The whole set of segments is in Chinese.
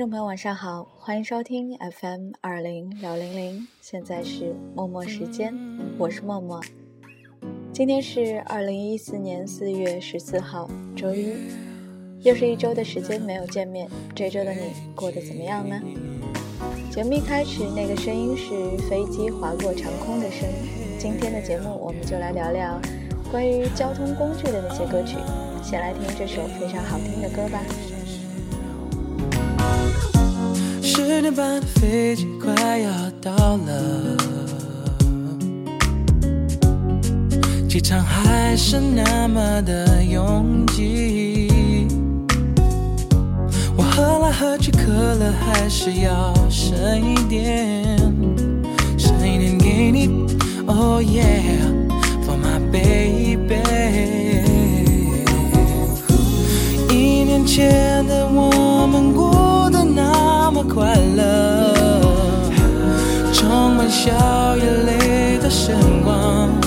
听众朋友，晚上好，欢迎收听 FM 二零六零零，现在是默默时间，我是默默。今天是二零一四年四月十四号，周一，又是一周的时间没有见面，这周的你过得怎么样呢？节目一开始那个声音是飞机划过长空的声音，今天的节目我们就来聊聊关于交通工具的那些歌曲，先来听这首非常好听的歌吧。十点半的飞机快要到了，机场还是那么的拥挤。我喝来喝去，可乐还是要剩一点，剩一点给你。Oh yeah, for my baby。笑眼泪的闪光。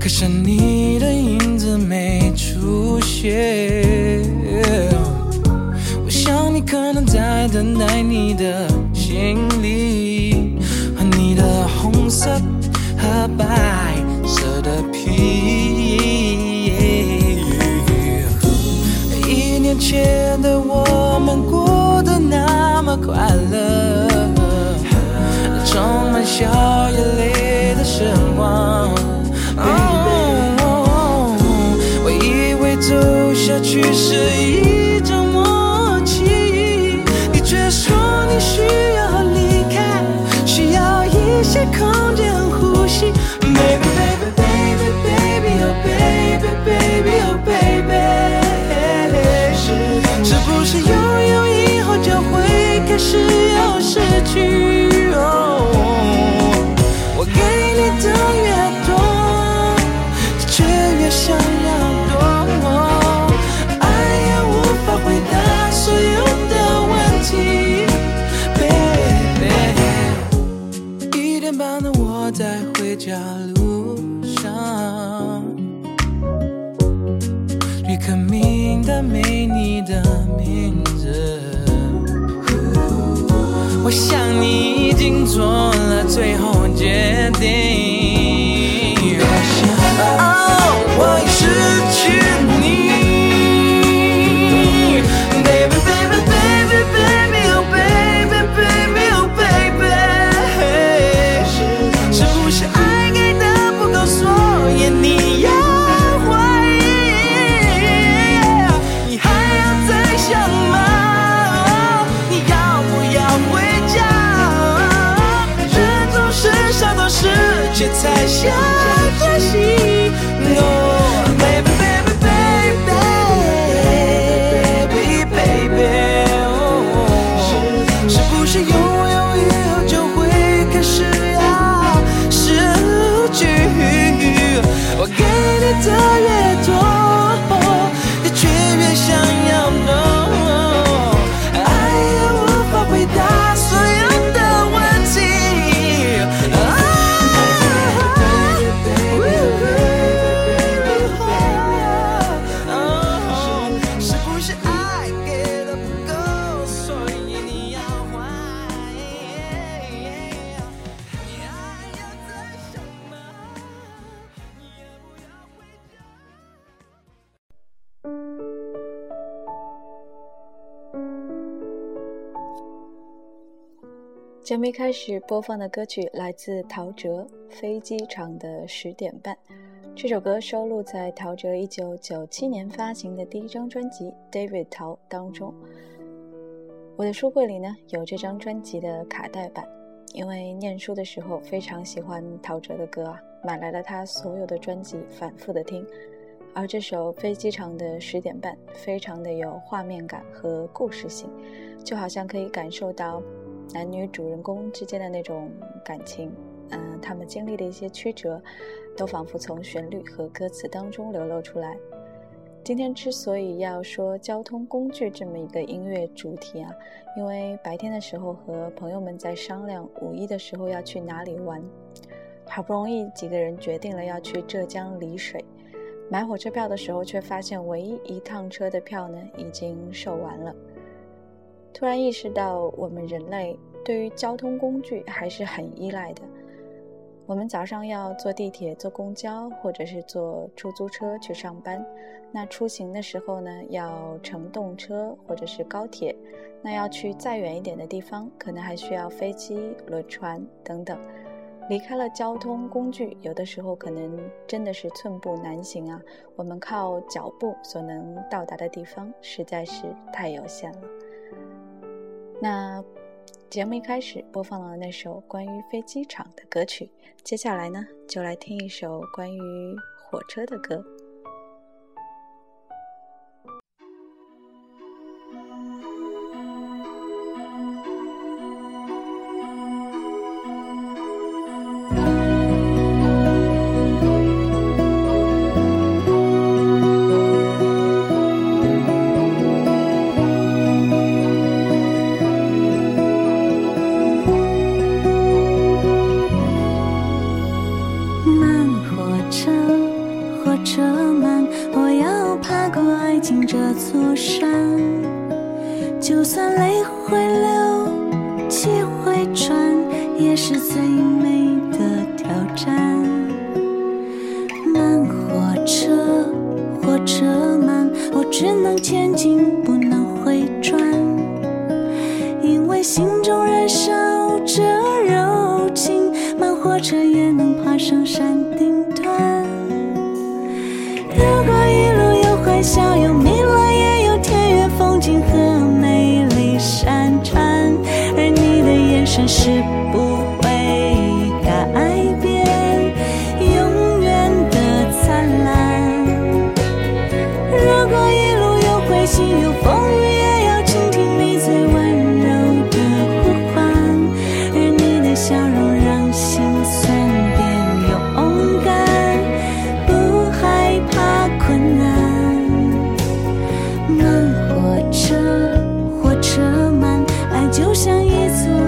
可是你的影子没出现，我想你可能在等待你的行李和你的红色和白色的皮。一年前的我们过得那么快乐，充满笑眼泪的时光。走下去是一种默契，你却说你需要离开，需要一些空间呼吸。Baby baby baby baby oh baby baby oh baby，是不是拥有以后就会开始节目开始播放的歌曲来自陶喆《飞机场的十点半》，这首歌收录在陶喆1997年发行的第一张专辑《David 陶》当中。我的书柜里呢有这张专辑的卡带版，因为念书的时候非常喜欢陶喆的歌啊，买来了他所有的专辑，反复的听。而这首《飞机场的十点半》非常的有画面感和故事性，就好像可以感受到男女主人公之间的那种感情。嗯，他们经历的一些曲折，都仿佛从旋律和歌词当中流露出来。今天之所以要说交通工具这么一个音乐主题啊，因为白天的时候和朋友们在商量五一的时候要去哪里玩，好不容易几个人决定了要去浙江丽水，买火车票的时候却发现唯一一趟车的票呢已经售完了。突然意识到，我们人类对于交通工具还是很依赖的。我们早上要坐地铁、坐公交，或者是坐出租车去上班。那出行的时候呢，要乘动车或者是高铁。那要去再远一点的地方，可能还需要飞机、轮船等等。离开了交通工具，有的时候可能真的是寸步难行啊。我们靠脚步所能到达的地方，实在是太有限了。那。节目一开始播放了那首关于飞机场的歌曲，接下来呢，就来听一首关于火车的歌。就算泪会流，气会喘，也是最美的挑战。慢火车，火车慢，我只能前进，不能回转，因为心中燃烧着柔情，慢火车也能爬上山顶端。如果一路有欢笑，有。是不会改变，永远的灿烂。如果一路有灰心有风雨，也要倾听你最温柔的呼唤，而你的笑容让心酸变勇敢，不害怕困难。慢火车，火车慢，爱就像一座。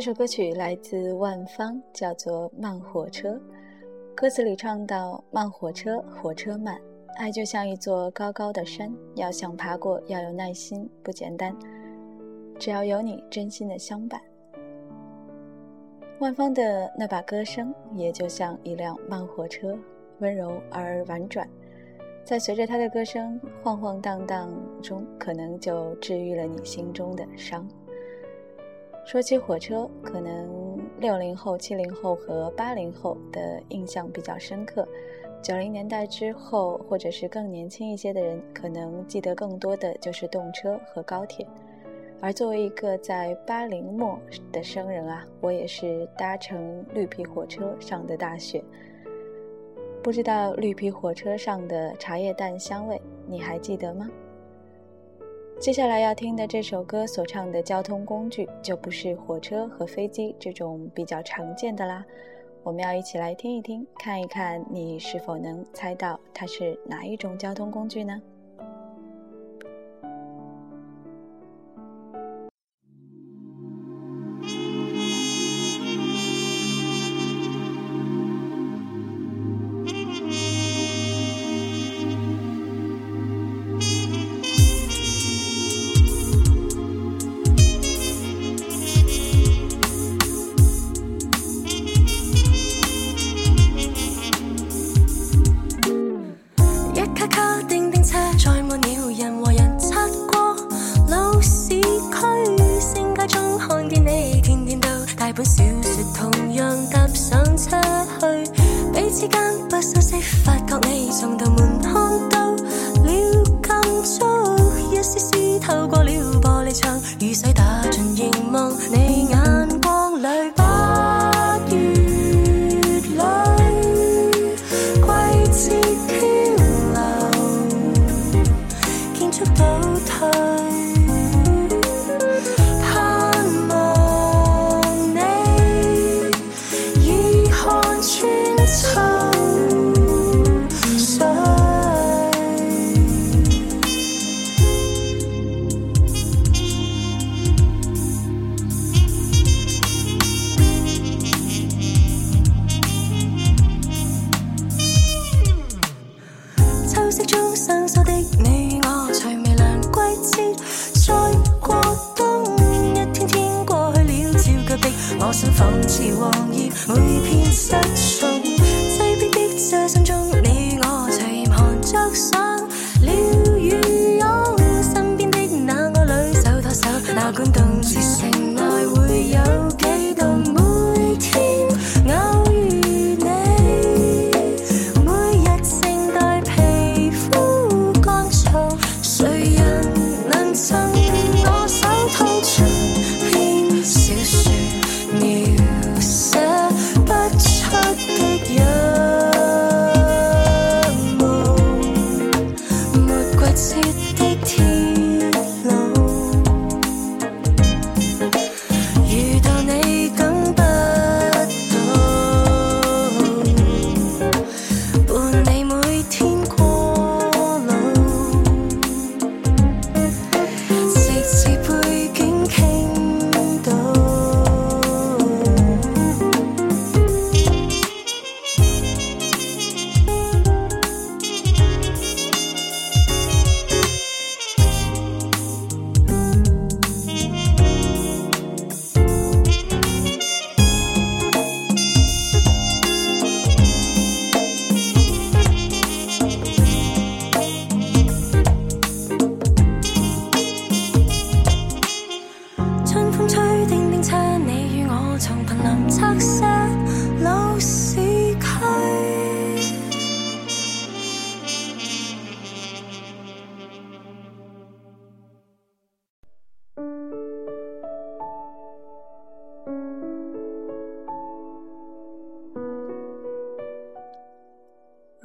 这首歌曲来自万芳，叫做《慢火车》。歌词里唱到：“慢火车，火车慢，爱就像一座高高的山，要想爬过，要有耐心，不简单。只要有你真心的相伴。”万芳的那把歌声，也就像一辆慢火车，温柔而婉转，在随着她的歌声晃晃荡荡中，可能就治愈了你心中的伤。说起火车，可能六零后、七零后和八零后的印象比较深刻，九零年代之后，或者是更年轻一些的人，可能记得更多的就是动车和高铁。而作为一个在八零末的生人啊，我也是搭乘绿皮火车上的大学。不知道绿皮火车上的茶叶蛋香味，你还记得吗？接下来要听的这首歌所唱的交通工具，就不是火车和飞机这种比较常见的啦。我们要一起来听一听，看一看你是否能猜到它是哪一种交通工具呢？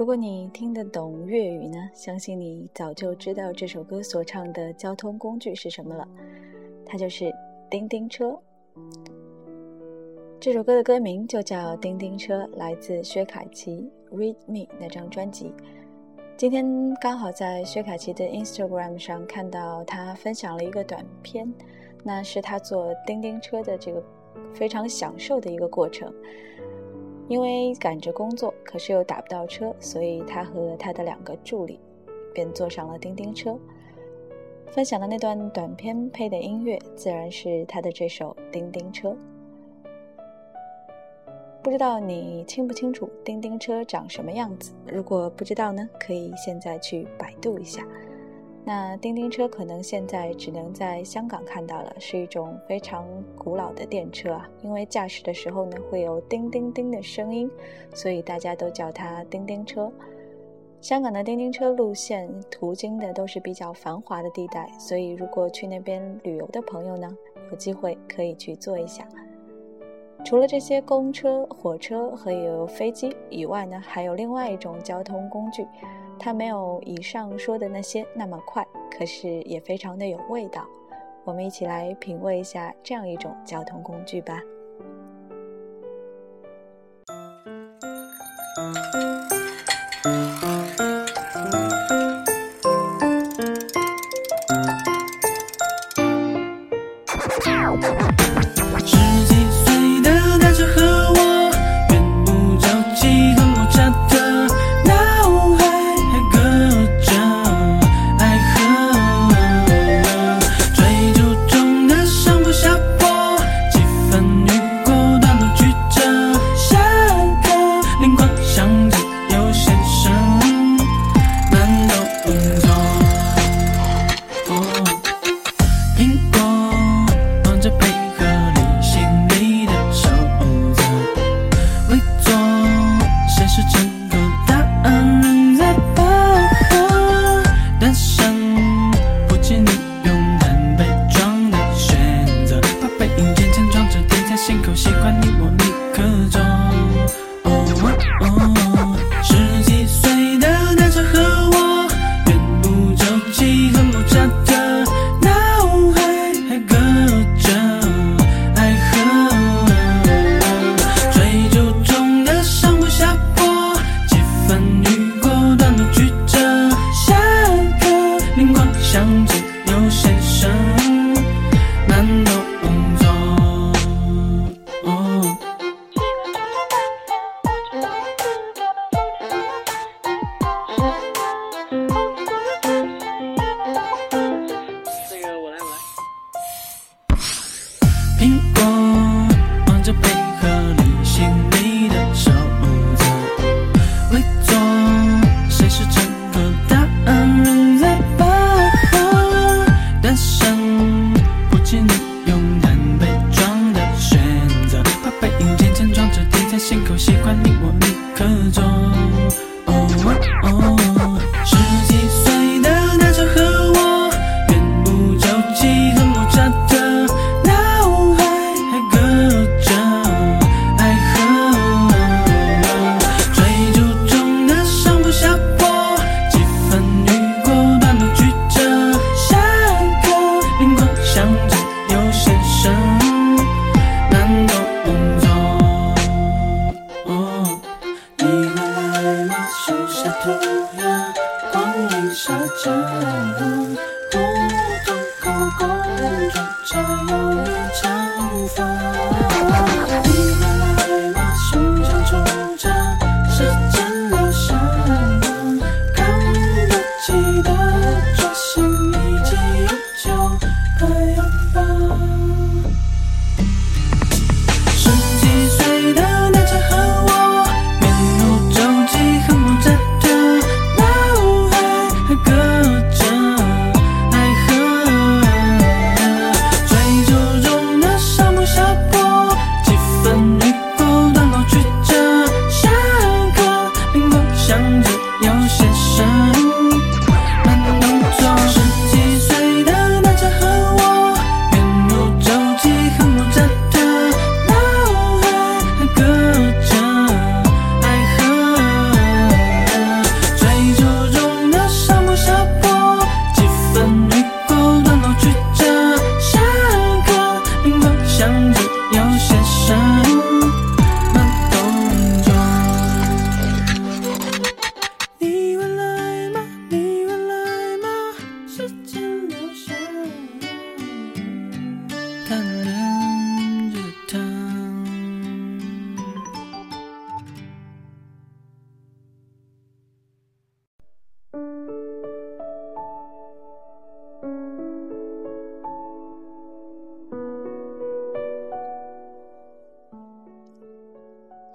如果你听得懂粤语呢，相信你早就知道这首歌所唱的交通工具是什么了，它就是叮叮车。这首歌的歌名就叫《叮叮车》，来自薛凯琪《Read Me》那张专辑。今天刚好在薛凯琪的 Instagram 上看到他分享了一个短片，那是他坐叮叮车的这个非常享受的一个过程。因为赶着工作，可是又打不到车，所以他和他的两个助理便坐上了叮叮车。分享的那段短片配的音乐，自然是他的这首《叮叮车》。不知道你清不清楚叮叮车长什么样子？如果不知道呢，可以现在去百度一下。那叮叮车可能现在只能在香港看到了，是一种非常古老的电车啊。因为驾驶的时候呢，会有叮叮叮的声音，所以大家都叫它叮叮车。香港的叮叮车路线途经的都是比较繁华的地带，所以如果去那边旅游的朋友呢，有机会可以去坐一下。除了这些公车、火车和有飞机以外呢，还有另外一种交通工具。它没有以上说的那些那么快，可是也非常的有味道。我们一起来品味一下这样一种交通工具吧。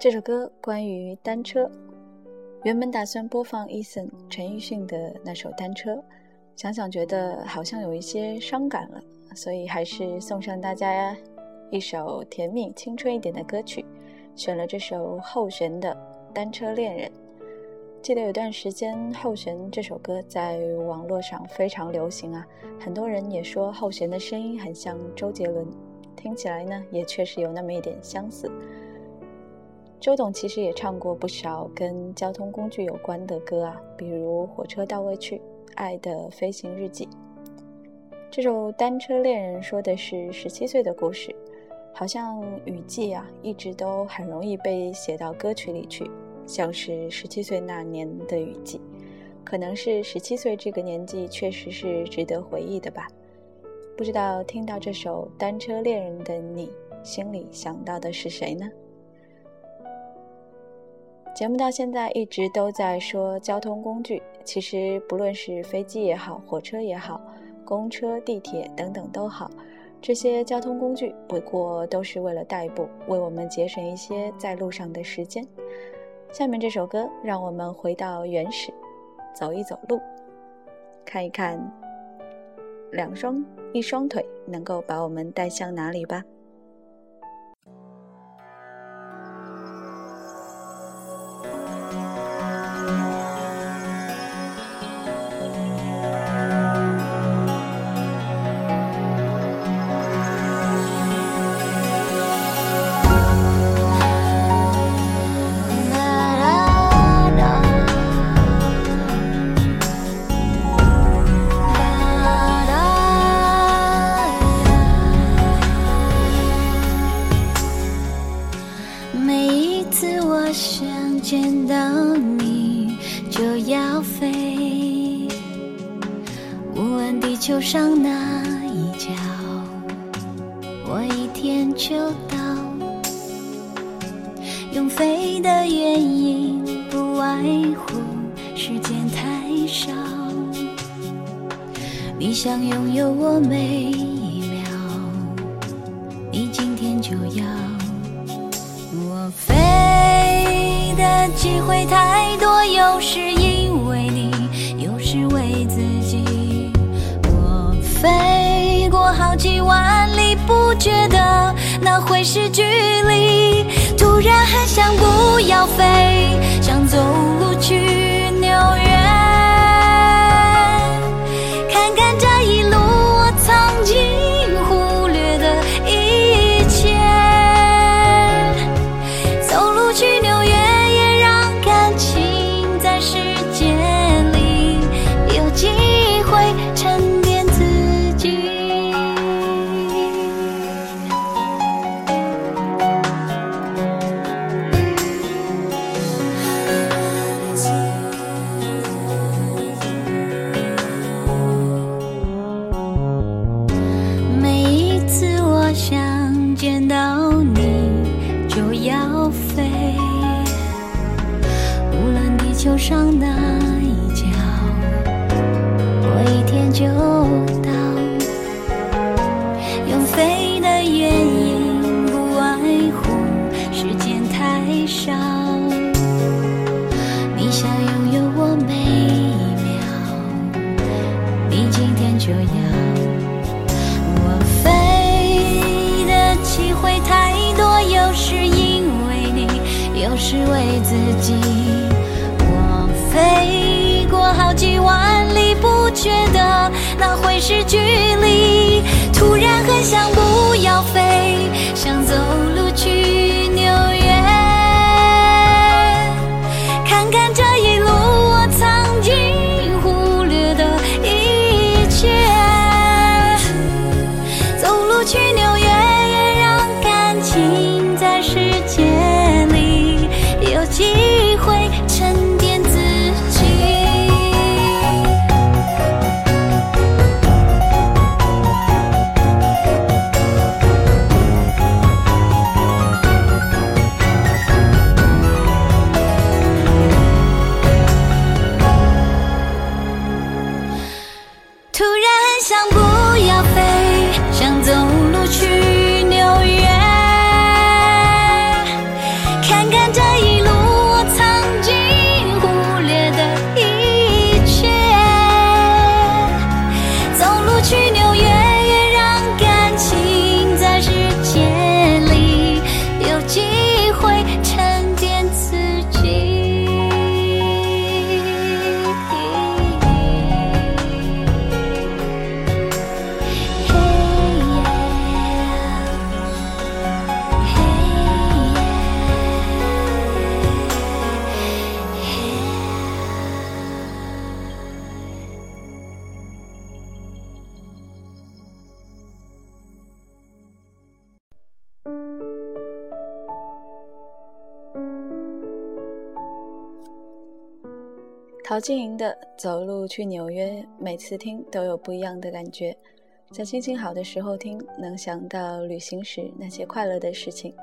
这首歌关于单车，原本打算播放 Eason 陈奕迅的那首《单车》，想想觉得好像有一些伤感了，所以还是送上大家一首甜蜜青春一点的歌曲，选了这首后弦的《单车恋人》。记得有段时间后弦这首歌在网络上非常流行啊，很多人也说后弦的声音很像周杰伦，听起来呢也确实有那么一点相似。周董其实也唱过不少跟交通工具有关的歌啊，比如《火车到未去》《爱的飞行日记》。这首《单车恋人》说的是十七岁的故事，好像雨季啊，一直都很容易被写到歌曲里去，像是十七岁那年的雨季。可能是十七岁这个年纪确实是值得回忆的吧。不知道听到这首《单车恋人》的你，心里想到的是谁呢？节目到现在一直都在说交通工具，其实不论是飞机也好，火车也好，公车、地铁等等都好，这些交通工具不过都是为了代步，为我们节省一些在路上的时间。下面这首歌让我们回到原始，走一走路，看一看两双一双腿能够把我们带向哪里吧。不觉得那会是距离。突然很想不要飞，想走就到陶晶莹的《走路去纽约》，每次听都有不一样的感觉。在心情好的时候听，能想到旅行时那些快乐的事情；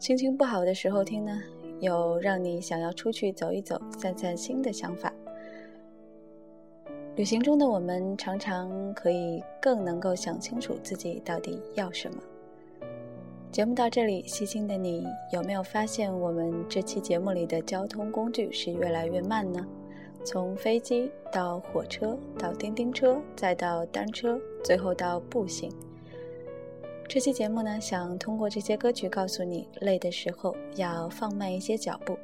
心情不好的时候听呢，有让你想要出去走一走、散散心的想法。旅行中的我们，常常可以更能够想清楚自己到底要什么。节目到这里，细心的你有没有发现，我们这期节目里的交通工具是越来越慢呢？从飞机到火车，到叮叮车，再到单车，最后到步行。这期节目呢，想通过这些歌曲告诉你，累的时候要放慢一些脚步。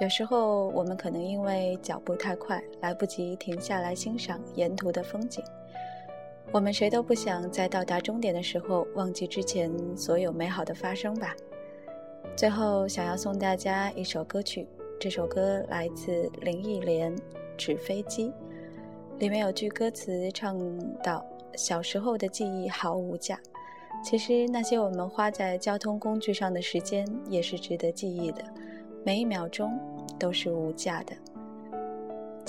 有时候我们可能因为脚步太快，来不及停下来欣赏沿途的风景。我们谁都不想在到达终点的时候忘记之前所有美好的发生吧。最后，想要送大家一首歌曲，这首歌来自林忆莲《纸飞机》，里面有句歌词唱到：“小时候的记忆毫无价。”其实那些我们花在交通工具上的时间也是值得记忆的，每一秒钟都是无价的。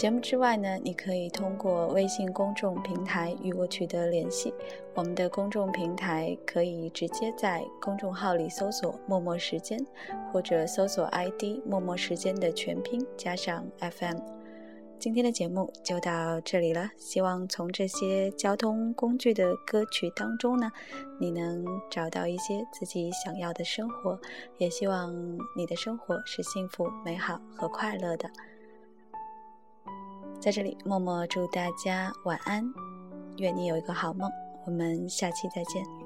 节目之外呢，你可以通过微信公众平台与我取得联系。我们的公众平台可以直接在公众号里搜索“默默时间”，或者搜索 ID“ 默默时间”的全拼加上 FM。今天的节目就到这里了，希望从这些交通工具的歌曲当中呢，你能找到一些自己想要的生活，也希望你的生活是幸福、美好和快乐的。在这里，默默祝大家晚安，愿你有一个好梦。我们下期再见。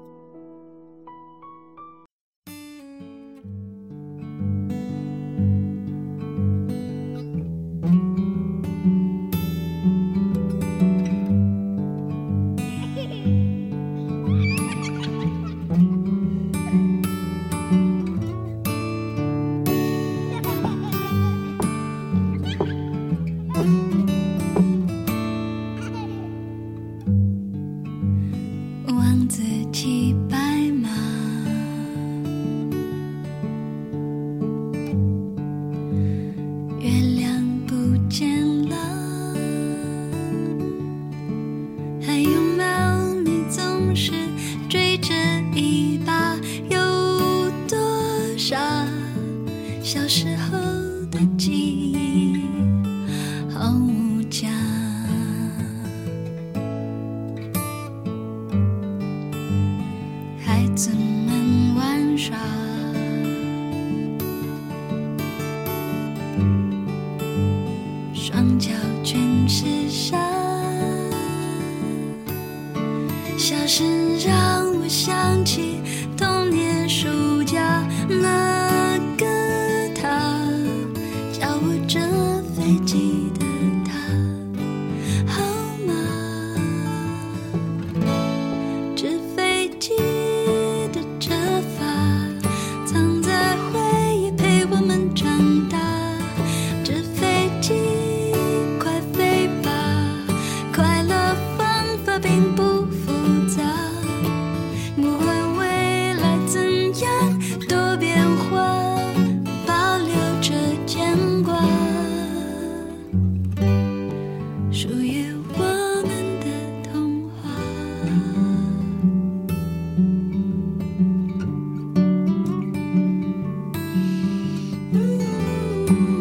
笑